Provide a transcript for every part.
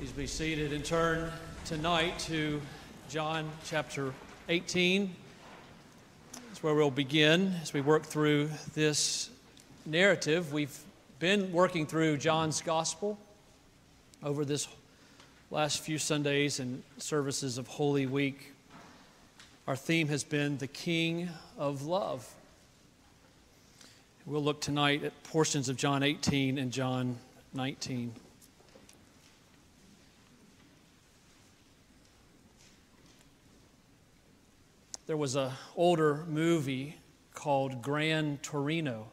Please be seated and turn tonight to John chapter 18. That's where we'll begin as we work through this narrative. We've been working through John's gospel over this last few Sundays and services of Holy Week. Our theme has been the King of Love. We'll look tonight at portions of John 18 and John 19. There was an older movie called Gran Torino.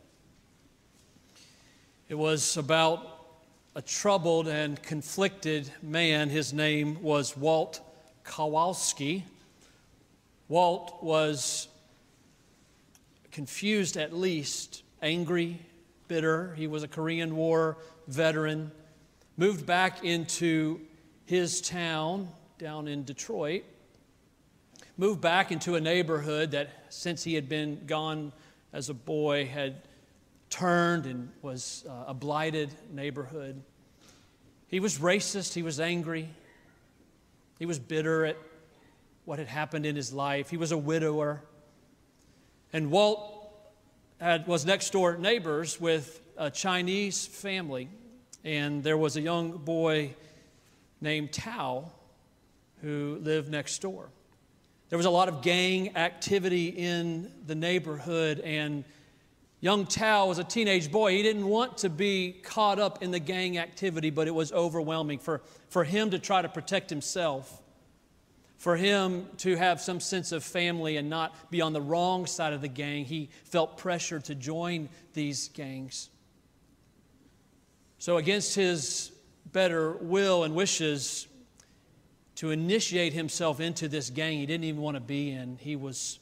It was about a troubled and conflicted man. His name was Walt Kowalski. Walt was confused at least, angry, bitter. He was a Korean War veteran, moved back into his town down in Detroit moved back into a neighborhood that, since he had been gone as a boy, had turned and was uh, a blighted neighborhood. He was racist, he was angry, he was bitter at what had happened in his life. He was a widower. And Walt had, was next door neighbors with a Chinese family, and there was a young boy named Tao who lived next door. There was a lot of gang activity in the neighborhood, and young Tao was a teenage boy. He didn't want to be caught up in the gang activity, but it was overwhelming for, for him to try to protect himself, for him to have some sense of family and not be on the wrong side of the gang. He felt pressure to join these gangs. So, against his better will and wishes, to initiate himself into this gang he didn't even want to be in. He was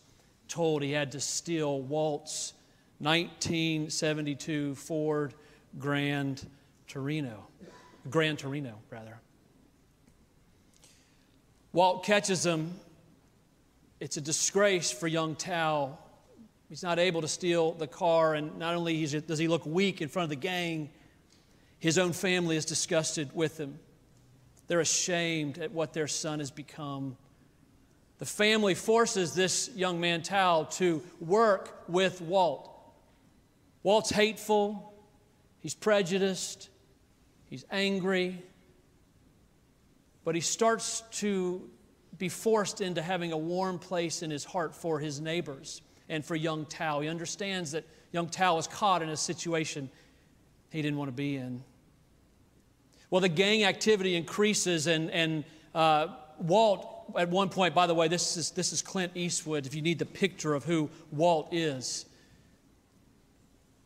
told he had to steal Walt's 1972 Ford Grand Torino, Grand Torino, rather. Walt catches him. It's a disgrace for young Tao. He's not able to steal the car, and not only does he look weak in front of the gang, his own family is disgusted with him. They're ashamed at what their son has become. The family forces this young man, Tao, to work with Walt. Walt's hateful, he's prejudiced, he's angry, but he starts to be forced into having a warm place in his heart for his neighbors and for young Tao. He understands that young Tao is caught in a situation he didn't want to be in. Well, the gang activity increases, and, and uh, Walt, at one point, by the way, this is, this is Clint Eastwood, if you need the picture of who Walt is.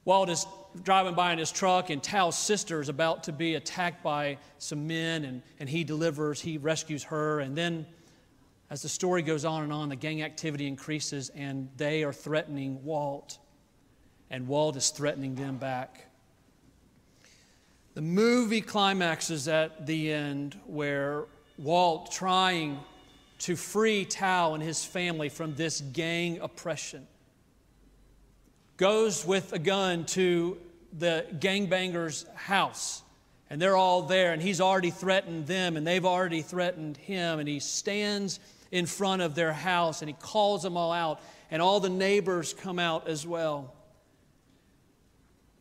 Walt is driving by in his truck, and Tao's sister is about to be attacked by some men, and, and he delivers, he rescues her. And then, as the story goes on and on, the gang activity increases, and they are threatening Walt, and Walt is threatening them back. The movie climaxes at the end where Walt, trying to free Tao and his family from this gang oppression, goes with a gun to the gangbanger's house. And they're all there, and he's already threatened them, and they've already threatened him. And he stands in front of their house and he calls them all out, and all the neighbors come out as well.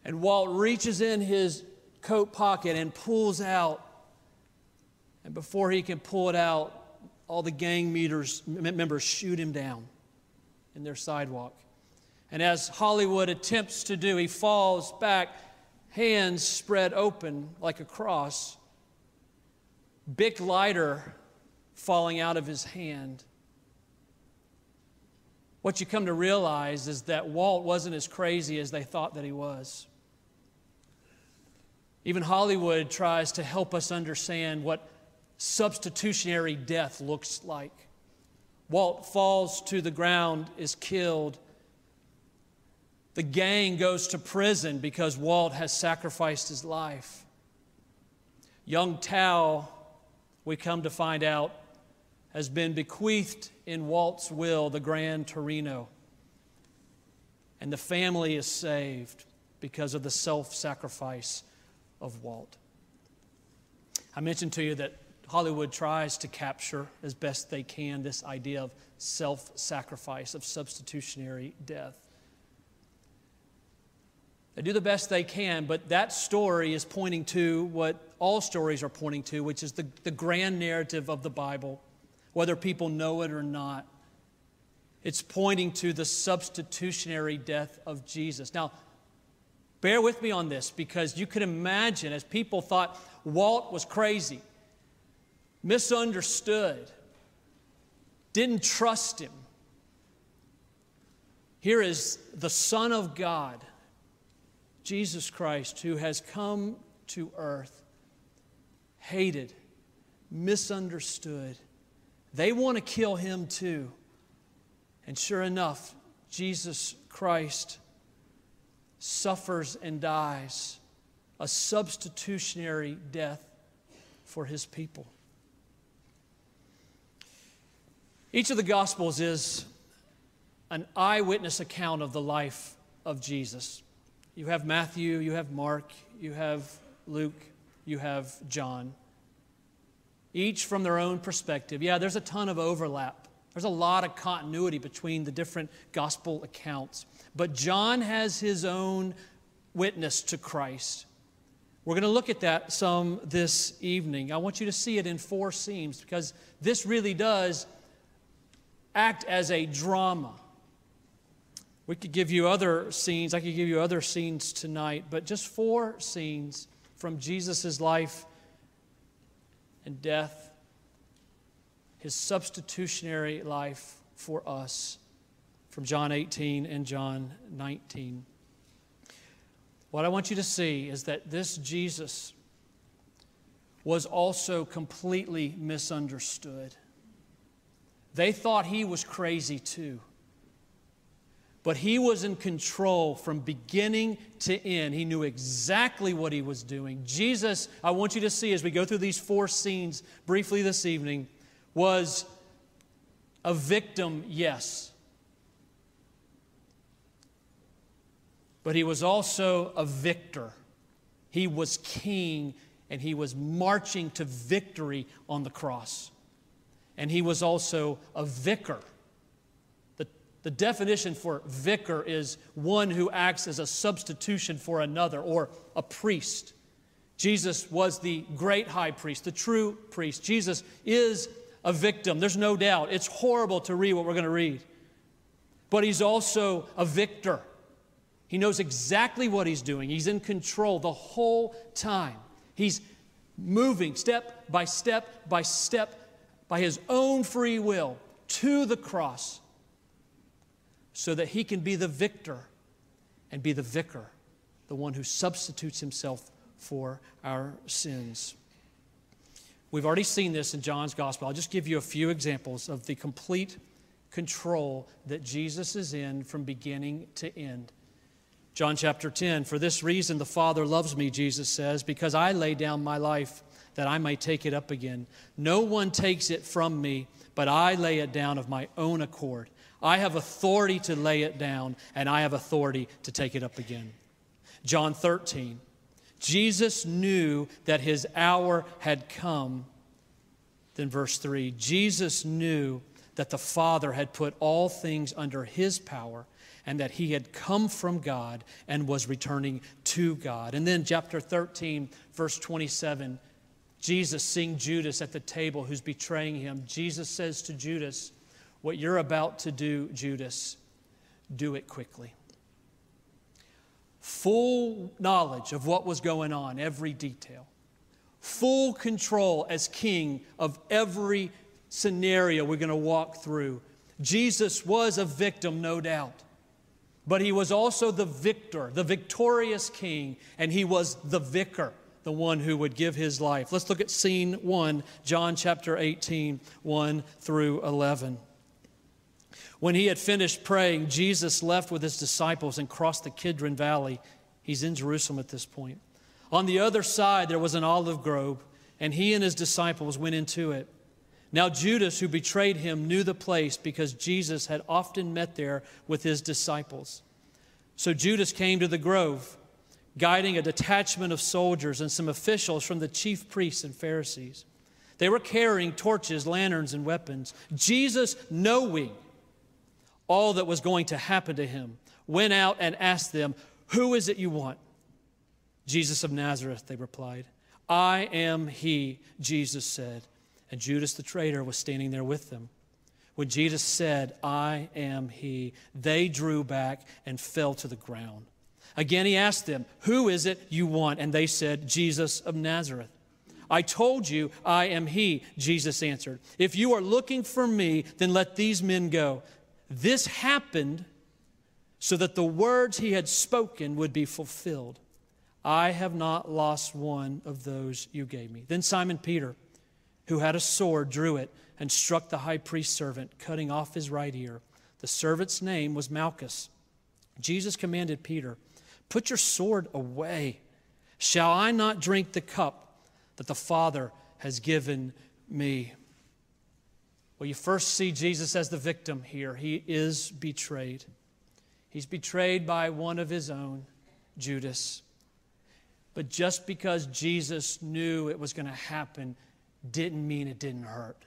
And Walt reaches in his coat pocket and pulls out. And before he can pull it out, all the gang meters, members shoot him down in their sidewalk. And as Hollywood attempts to do, he falls back, hands spread open like a cross, Bic lighter falling out of his hand. What you come to realize is that Walt wasn't as crazy as they thought that he was. Even Hollywood tries to help us understand what substitutionary death looks like. Walt falls to the ground, is killed. The gang goes to prison because Walt has sacrificed his life. Young Tao, we come to find out, has been bequeathed in Walt's will the Grand Torino. And the family is saved because of the self sacrifice of Walt. I mentioned to you that Hollywood tries to capture as best they can this idea of self sacrifice, of substitutionary death. They do the best they can, but that story is pointing to what all stories are pointing to, which is the, the grand narrative of the Bible, whether people know it or not. It's pointing to the substitutionary death of Jesus. Now, bear with me on this because you could imagine as people thought Walt was crazy, misunderstood, didn't trust him. Here is the Son of God, Jesus Christ, who has come to earth, hated, misunderstood. They want to kill him too. And sure enough, Jesus Christ suffers and dies a substitutionary death for his people. Each of the Gospels is an eyewitness account of the life of Jesus. You have Matthew, you have Mark, you have Luke, you have John. Each from their own perspective. Yeah, there's a ton of overlap. There's a lot of continuity between the different gospel accounts. But John has his own witness to Christ. We're going to look at that some this evening. I want you to see it in four scenes because this really does act as a drama. We could give you other scenes. I could give you other scenes tonight, but just four scenes from Jesus' life and death his substitutionary life for us from John 18 and John 19. What I want you to see is that this Jesus was also completely misunderstood. They thought he was crazy too. But he was in control from beginning to end. He knew exactly what he was doing. Jesus, I want you to see as we go through these four scenes briefly this evening, was a victim, yes. But he was also a victor. He was king and he was marching to victory on the cross. And he was also a vicar. The, the definition for vicar is one who acts as a substitution for another or a priest. Jesus was the great high priest, the true priest. Jesus is a victim. There's no doubt. It's horrible to read what we're going to read. But he's also a victor. He knows exactly what he's doing. He's in control the whole time. He's moving step by step by step by his own free will to the cross so that he can be the victor and be the vicar, the one who substitutes himself for our sins. We've already seen this in John's gospel. I'll just give you a few examples of the complete control that Jesus is in from beginning to end. John chapter 10, for this reason the Father loves me, Jesus says, because I lay down my life that I may take it up again. No one takes it from me, but I lay it down of my own accord. I have authority to lay it down, and I have authority to take it up again. John 13, Jesus knew that his hour had come. Then, verse 3 Jesus knew that the Father had put all things under his power and that he had come from God and was returning to God. And then, chapter 13, verse 27, Jesus seeing Judas at the table who's betraying him. Jesus says to Judas, What you're about to do, Judas, do it quickly full knowledge of what was going on, every detail, full control as king of every scenario we're going to walk through. Jesus was a victim, no doubt, but he was also the victor, the victorious king, and he was the vicar, the one who would give his life. Let's look at scene one, John chapter 18, 1 through 11. When he had finished praying, Jesus left with his disciples and crossed the Kidron Valley. He's in Jerusalem at this point. On the other side, there was an olive grove, and he and his disciples went into it. Now, Judas, who betrayed him, knew the place because Jesus had often met there with his disciples. So Judas came to the grove, guiding a detachment of soldiers and some officials from the chief priests and Pharisees. They were carrying torches, lanterns, and weapons. Jesus, knowing all that was going to happen to him, went out and asked them, Who is it you want? Jesus of Nazareth, they replied. I am he, Jesus said. And Judas the traitor was standing there with them. When Jesus said, I am he, they drew back and fell to the ground. Again, he asked them, Who is it you want? And they said, Jesus of Nazareth. I told you, I am he, Jesus answered. If you are looking for me, then let these men go. This happened so that the words he had spoken would be fulfilled. I have not lost one of those you gave me. Then Simon Peter, who had a sword, drew it and struck the high priest's servant, cutting off his right ear. The servant's name was Malchus. Jesus commanded Peter, Put your sword away. Shall I not drink the cup that the Father has given me? Well, you first see Jesus as the victim here. He is betrayed. He's betrayed by one of his own, Judas. But just because Jesus knew it was going to happen didn't mean it didn't hurt.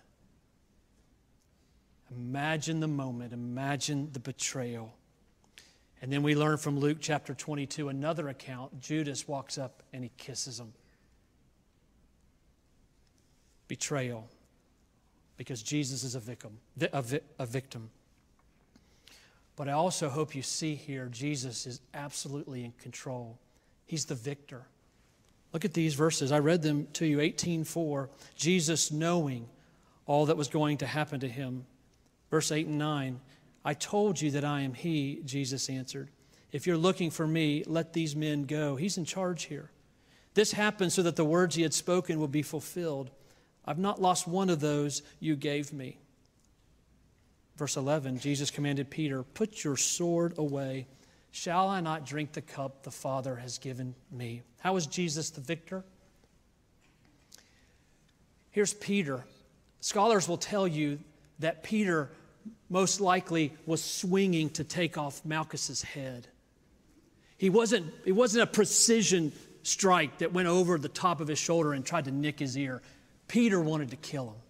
Imagine the moment, imagine the betrayal. And then we learn from Luke chapter 22, another account. Judas walks up and he kisses him. Betrayal, because Jesus is a victim. A, vi- a victim. But I also hope you see here Jesus is absolutely in control. He's the victor. Look at these verses. I read them to you 18:4. Jesus knowing all that was going to happen to him. Verse 8 and 9. I told you that I am he, Jesus answered. If you're looking for me, let these men go. He's in charge here. This happened so that the words he had spoken would be fulfilled. I've not lost one of those you gave me. Verse 11, Jesus commanded Peter, Put your sword away. Shall I not drink the cup the Father has given me? How is Jesus the victor? Here's Peter. Scholars will tell you that Peter most likely was swinging to take off Malchus's head. He wasn't, it wasn't a precision strike that went over the top of his shoulder and tried to nick his ear. Peter wanted to kill him,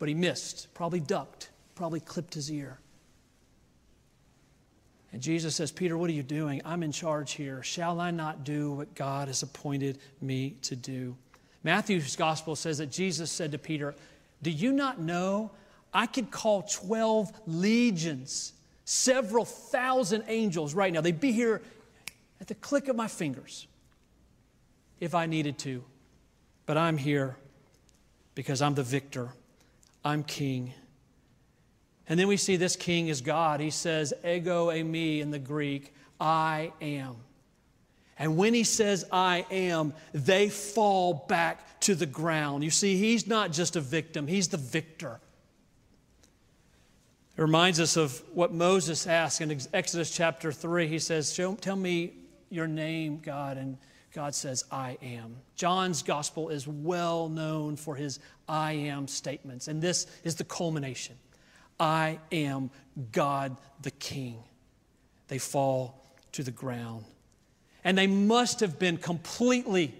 but he missed, probably ducked, probably clipped his ear. And Jesus says, Peter, what are you doing? I'm in charge here. Shall I not do what God has appointed me to do? Matthew's gospel says that Jesus said to Peter, Do you not know I could call 12 legions, several thousand angels right now? They'd be here at the click of my fingers if I needed to. But I'm here because I'm the victor, I'm king. And then we see this king is God. He says, ego eimi in the Greek, I am. And when he says, I am, they fall back to the ground. You see, he's not just a victim, he's the victor. It reminds us of what Moses asked in Exodus chapter 3. He says, Tell me your name, God. And God says, I am. John's gospel is well known for his I am statements. And this is the culmination. I am God the King. They fall to the ground. And they must have been completely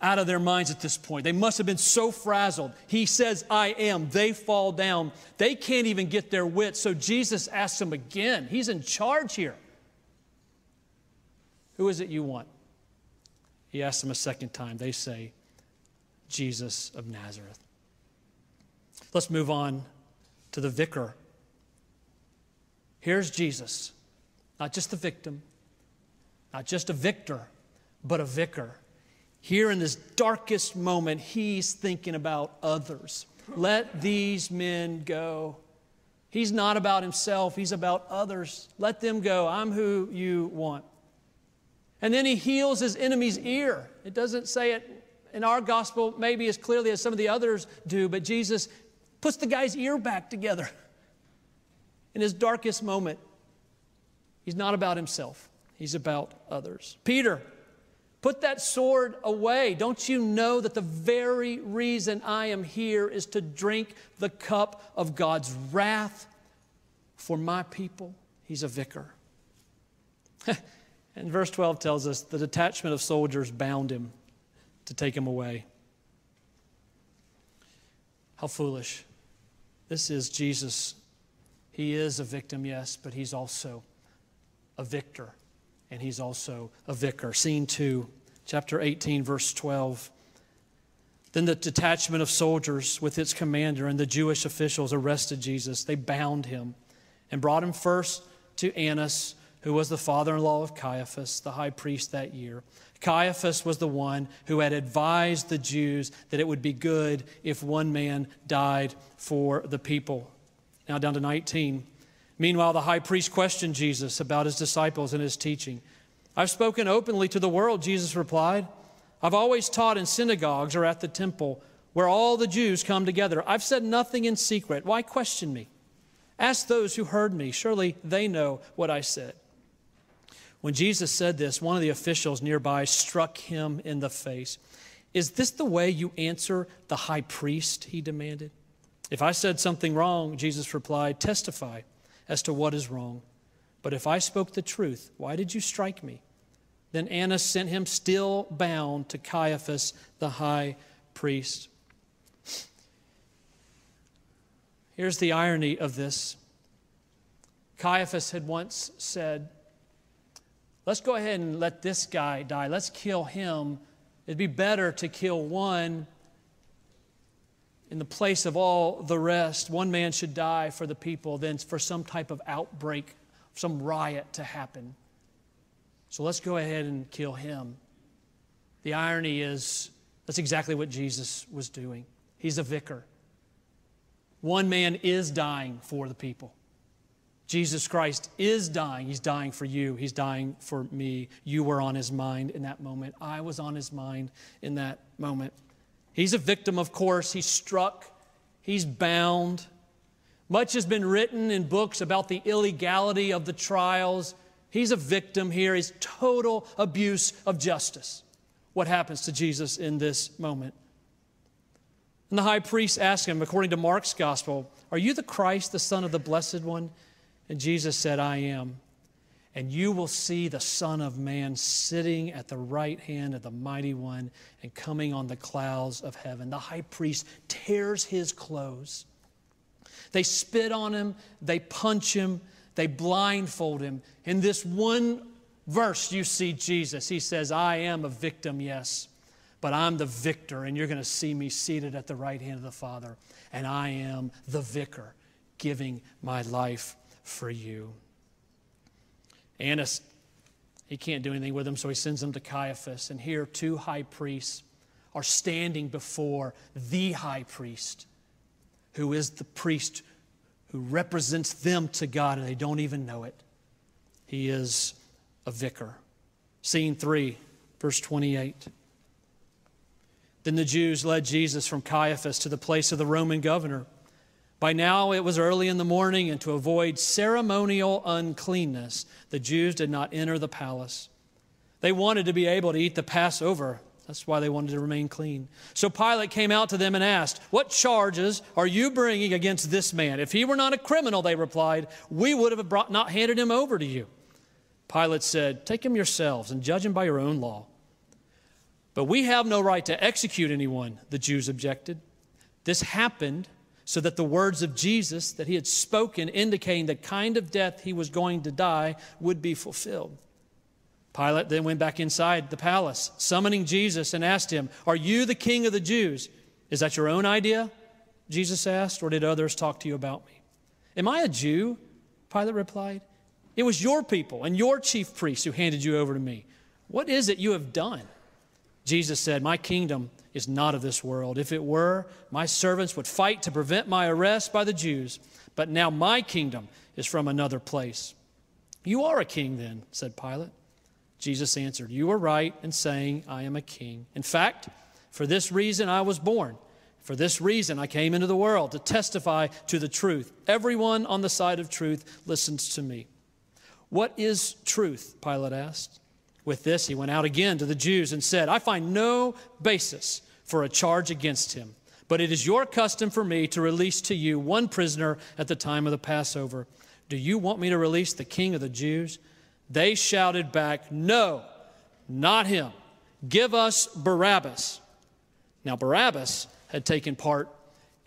out of their minds at this point. They must have been so frazzled. He says, I am. They fall down. They can't even get their wits. So Jesus asks them again. He's in charge here. Who is it you want? He asks them a second time. They say, Jesus of Nazareth. Let's move on to the vicar. Here's Jesus, not just the victim, not just a victor, but a vicar. Here in this darkest moment, he's thinking about others. Let these men go. He's not about himself, he's about others. Let them go. I'm who you want. And then he heals his enemy's ear. It doesn't say it in our gospel maybe as clearly as some of the others do, but Jesus puts the guy's ear back together in his darkest moment. He's not about himself, he's about others. Peter, put that sword away. Don't you know that the very reason I am here is to drink the cup of God's wrath for my people? He's a vicar. and verse 12 tells us the detachment of soldiers bound him to take him away. How foolish. This is Jesus. He is a victim, yes, but he's also a victor, and he's also a vicar. Scene 2, chapter 18, verse 12. Then the detachment of soldiers with its commander and the Jewish officials arrested Jesus. They bound him and brought him first to Annas, who was the father in law of Caiaphas, the high priest that year. Caiaphas was the one who had advised the Jews that it would be good if one man died for the people. Now, down to 19. Meanwhile, the high priest questioned Jesus about his disciples and his teaching. I've spoken openly to the world, Jesus replied. I've always taught in synagogues or at the temple where all the Jews come together. I've said nothing in secret. Why question me? Ask those who heard me. Surely they know what I said. When Jesus said this, one of the officials nearby struck him in the face. Is this the way you answer the high priest? He demanded. If I said something wrong, Jesus replied, testify as to what is wrong. But if I spoke the truth, why did you strike me? Then Annas sent him still bound to Caiaphas, the high priest. Here's the irony of this Caiaphas had once said, Let's go ahead and let this guy die. Let's kill him. It'd be better to kill one in the place of all the rest. One man should die for the people than for some type of outbreak, some riot to happen. So let's go ahead and kill him. The irony is that's exactly what Jesus was doing. He's a vicar. One man is dying for the people. Jesus Christ is dying. He's dying for you. He's dying for me. You were on his mind in that moment. I was on his mind in that moment. He's a victim, of course. He's struck, he's bound. Much has been written in books about the illegality of the trials. He's a victim here. He's total abuse of justice. What happens to Jesus in this moment? And the high priest asked him, according to Mark's gospel, Are you the Christ, the Son of the Blessed One? And Jesus said, I am. And you will see the Son of Man sitting at the right hand of the Mighty One and coming on the clouds of heaven. The high priest tears his clothes. They spit on him, they punch him, they blindfold him. In this one verse, you see Jesus. He says, I am a victim, yes, but I'm the victor, and you're going to see me seated at the right hand of the Father. And I am the vicar, giving my life for you. Annas, he can't do anything with them, so he sends them to Caiaphas. And here, two high priests are standing before the high priest, who is the priest who represents them to God, and they don't even know it. He is a vicar. Scene 3, verse 28. Then the Jews led Jesus from Caiaphas to the place of the Roman governor. By now it was early in the morning, and to avoid ceremonial uncleanness, the Jews did not enter the palace. They wanted to be able to eat the Passover. That's why they wanted to remain clean. So Pilate came out to them and asked, What charges are you bringing against this man? If he were not a criminal, they replied, we would have brought, not handed him over to you. Pilate said, Take him yourselves and judge him by your own law. But we have no right to execute anyone, the Jews objected. This happened so that the words of Jesus that he had spoken, indicating the kind of death he was going to die, would be fulfilled. Pilate then went back inside the palace, summoning Jesus, and asked him, Are you the king of the Jews? Is that your own idea? Jesus asked, or did others talk to you about me? Am I a Jew? Pilate replied. It was your people and your chief priests who handed you over to me. What is it you have done? Jesus said, My kingdom is not of this world. If it were, my servants would fight to prevent my arrest by the Jews. But now my kingdom is from another place. You are a king, then, said Pilate. Jesus answered, You are right in saying, I am a king. In fact, for this reason I was born. For this reason I came into the world to testify to the truth. Everyone on the side of truth listens to me. What is truth? Pilate asked. With this, he went out again to the Jews and said, I find no basis for a charge against him. But it is your custom for me to release to you one prisoner at the time of the Passover. Do you want me to release the king of the Jews? They shouted back, No, not him. Give us Barabbas. Now, Barabbas had taken part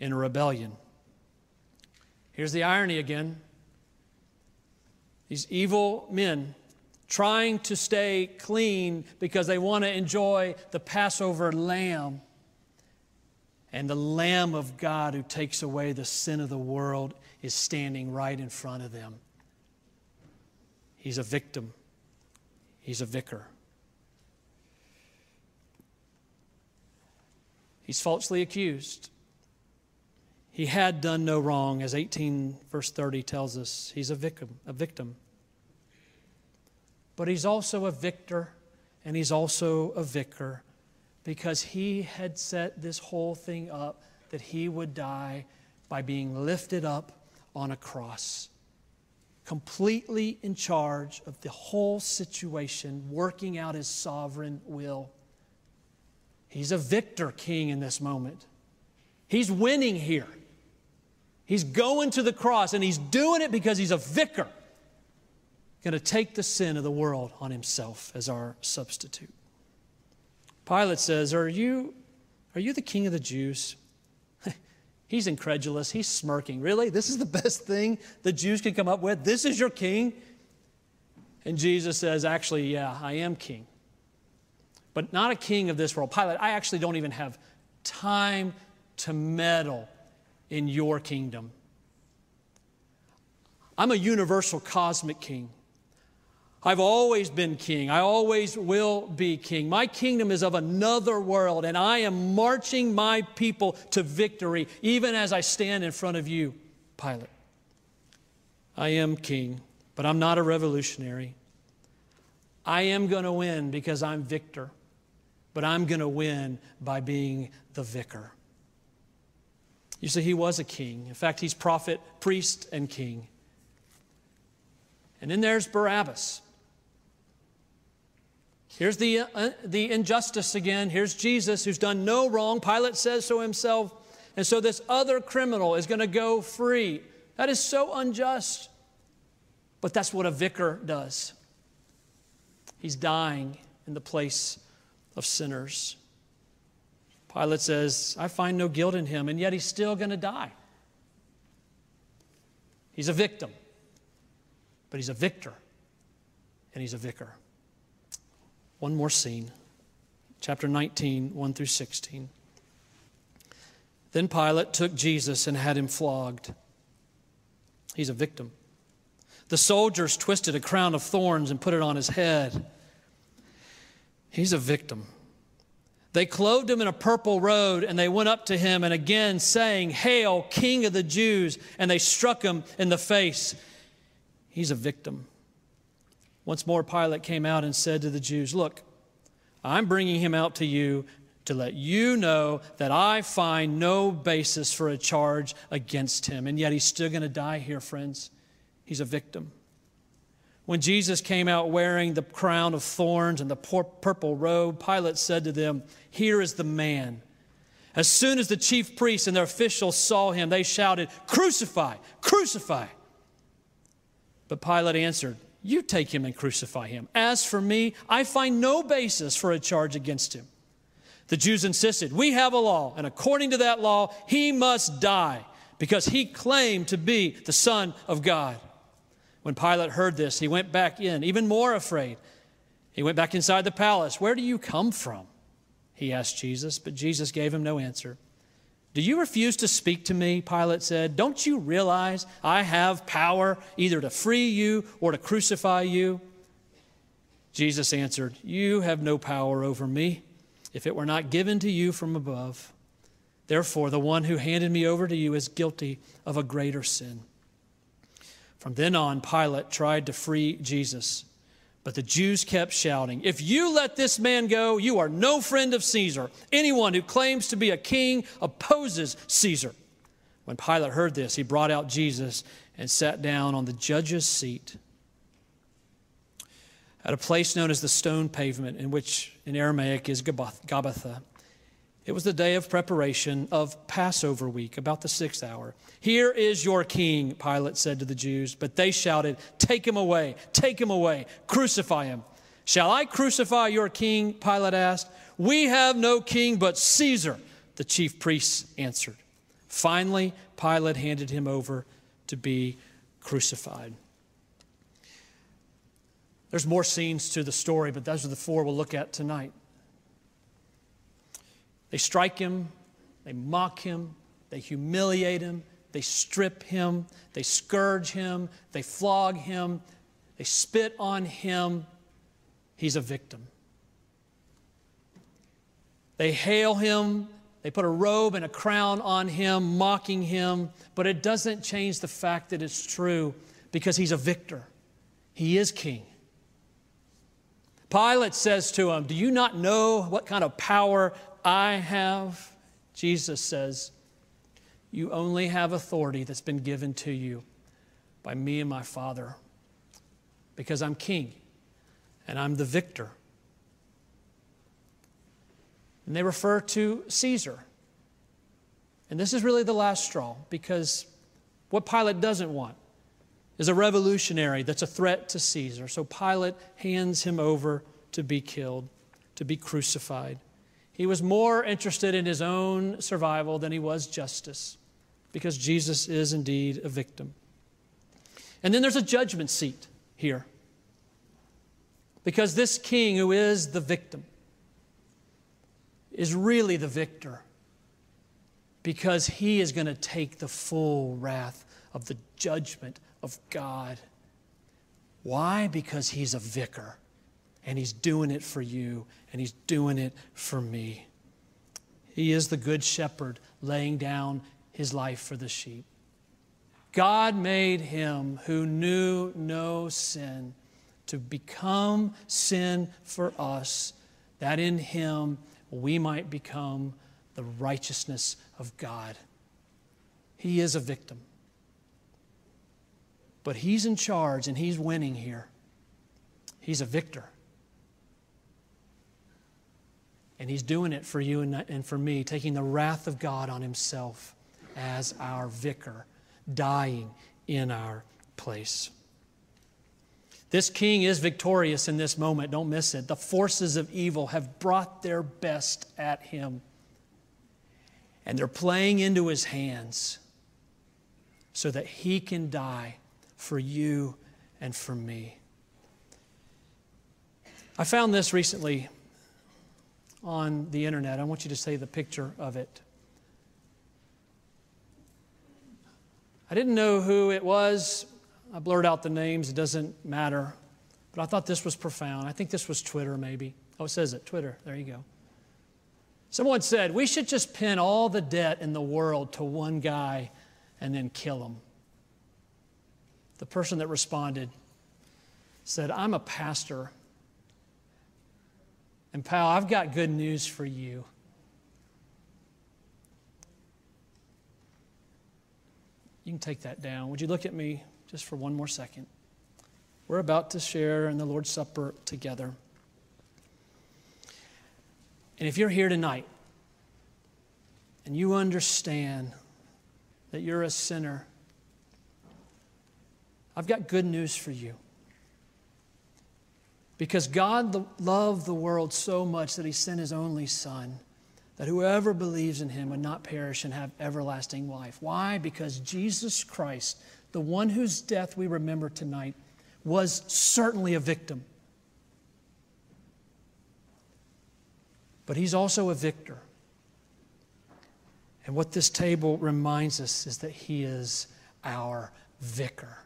in a rebellion. Here's the irony again these evil men trying to stay clean because they want to enjoy the Passover lamb. And the Lamb of God who takes away the sin of the world is standing right in front of them. He's a victim, he's a vicar. He's falsely accused. He had done no wrong, as 18 verse 30 tells us. He's a victim, a victim. But he's also a victor and he's also a vicar because he had set this whole thing up that he would die by being lifted up on a cross. Completely in charge of the whole situation, working out his sovereign will. He's a victor king in this moment. He's winning here. He's going to the cross and he's doing it because he's a vicar. Going to take the sin of the world on himself as our substitute. Pilate says, Are you, are you the king of the Jews? He's incredulous. He's smirking. Really? This is the best thing the Jews can come up with? This is your king? And Jesus says, Actually, yeah, I am king. But not a king of this world. Pilate, I actually don't even have time to meddle in your kingdom. I'm a universal cosmic king. I've always been king. I always will be king. My kingdom is of another world, and I am marching my people to victory, even as I stand in front of you, Pilate. I am king, but I'm not a revolutionary. I am going to win because I'm victor, but I'm going to win by being the vicar. You see, he was a king. In fact, he's prophet, priest, and king. And then there's Barabbas. Here's the, uh, the injustice again. Here's Jesus who's done no wrong. Pilate says so himself. And so this other criminal is going to go free. That is so unjust. But that's what a vicar does. He's dying in the place of sinners. Pilate says, I find no guilt in him, and yet he's still going to die. He's a victim, but he's a victor, and he's a vicar. One more scene, chapter 19, 1 through 16. Then Pilate took Jesus and had him flogged. He's a victim. The soldiers twisted a crown of thorns and put it on his head. He's a victim. They clothed him in a purple robe and they went up to him and again saying, Hail, King of the Jews! And they struck him in the face. He's a victim. Once more, Pilate came out and said to the Jews, Look, I'm bringing him out to you to let you know that I find no basis for a charge against him. And yet he's still going to die here, friends. He's a victim. When Jesus came out wearing the crown of thorns and the purple robe, Pilate said to them, Here is the man. As soon as the chief priests and their officials saw him, they shouted, Crucify! Crucify! But Pilate answered, You take him and crucify him. As for me, I find no basis for a charge against him. The Jews insisted, We have a law, and according to that law, he must die because he claimed to be the Son of God. When Pilate heard this, he went back in, even more afraid. He went back inside the palace. Where do you come from? He asked Jesus, but Jesus gave him no answer. Do you refuse to speak to me? Pilate said. Don't you realize I have power either to free you or to crucify you? Jesus answered, You have no power over me if it were not given to you from above. Therefore, the one who handed me over to you is guilty of a greater sin. From then on, Pilate tried to free Jesus. But the Jews kept shouting, If you let this man go, you are no friend of Caesar. Anyone who claims to be a king opposes Caesar. When Pilate heard this, he brought out Jesus and sat down on the judge's seat at a place known as the stone pavement, in which in Aramaic is Gabbatha. It was the day of preparation of Passover week, about the sixth hour. Here is your king, Pilate said to the Jews. But they shouted, Take him away, take him away, crucify him. Shall I crucify your king? Pilate asked. We have no king but Caesar, the chief priests answered. Finally, Pilate handed him over to be crucified. There's more scenes to the story, but those are the four we'll look at tonight. They strike him, they mock him, they humiliate him, they strip him, they scourge him, they flog him, they spit on him. He's a victim. They hail him, they put a robe and a crown on him, mocking him, but it doesn't change the fact that it's true because he's a victor. He is king. Pilate says to him, Do you not know what kind of power I have? Jesus says, You only have authority that's been given to you by me and my Father because I'm king and I'm the victor. And they refer to Caesar. And this is really the last straw because what Pilate doesn't want is a revolutionary that's a threat to Caesar. So Pilate hands him over to be killed, to be crucified. He was more interested in his own survival than he was justice, because Jesus is indeed a victim. And then there's a judgment seat here, because this king who is the victim is really the victor, because he is going to take the full wrath of the judgment of God. Why? Because he's a vicar and He's doing it for you, and He's doing it for me. He is the good shepherd laying down His life for the sheep. God made Him who knew no sin to become sin for us, that in Him we might become the righteousness of God. He is a victim. But he's in charge and he's winning here. He's a victor. And He's doing it for you and for me, taking the wrath of God on Himself as our vicar, dying in our place. This king is victorious in this moment. Don't miss it. The forces of evil have brought their best at him, and they're playing into his hands so that he can die for you and for me. I found this recently on the internet. I want you to say the picture of it. I didn't know who it was. I blurred out the names, it doesn't matter. But I thought this was profound. I think this was Twitter, maybe. Oh, it says it Twitter. There you go. Someone said, We should just pin all the debt in the world to one guy and then kill him. The person that responded said, I'm a pastor and, pal, I've got good news for you. You can take that down. Would you look at me just for one more second? We're about to share in the Lord's Supper together. And if you're here tonight and you understand that you're a sinner, I've got good news for you. Because God loved the world so much that he sent his only Son, that whoever believes in him would not perish and have everlasting life. Why? Because Jesus Christ, the one whose death we remember tonight, was certainly a victim. But he's also a victor. And what this table reminds us is that he is our vicar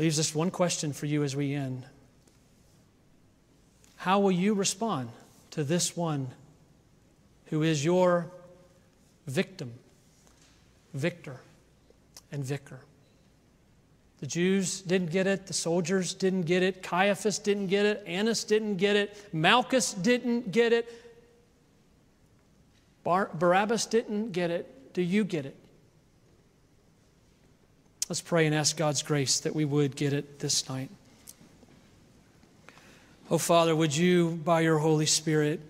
leaves us one question for you as we end. How will you respond to this one who is your victim, victor, and vicar? The Jews didn't get it. The soldiers didn't get it. Caiaphas didn't get it. Annas didn't get it. Malchus didn't get it. Bar- Barabbas didn't get it. Do you get it? Let's pray and ask God's grace that we would get it this night. Oh, Father, would you, by your Holy Spirit,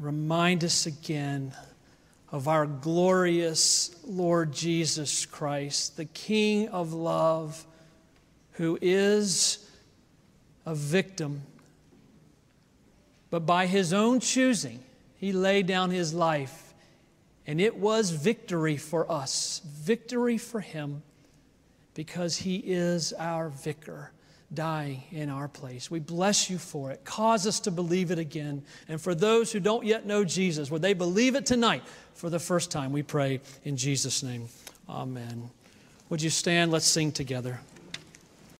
remind us again of our glorious Lord Jesus Christ, the King of love, who is a victim, but by his own choosing, He laid down His life, and it was victory for us, victory for Him, because He is our vicar dying in our place. We bless you for it. Cause us to believe it again. And for those who don't yet know Jesus, would they believe it tonight for the first time? We pray in Jesus' name. Amen. Would you stand? Let's sing together.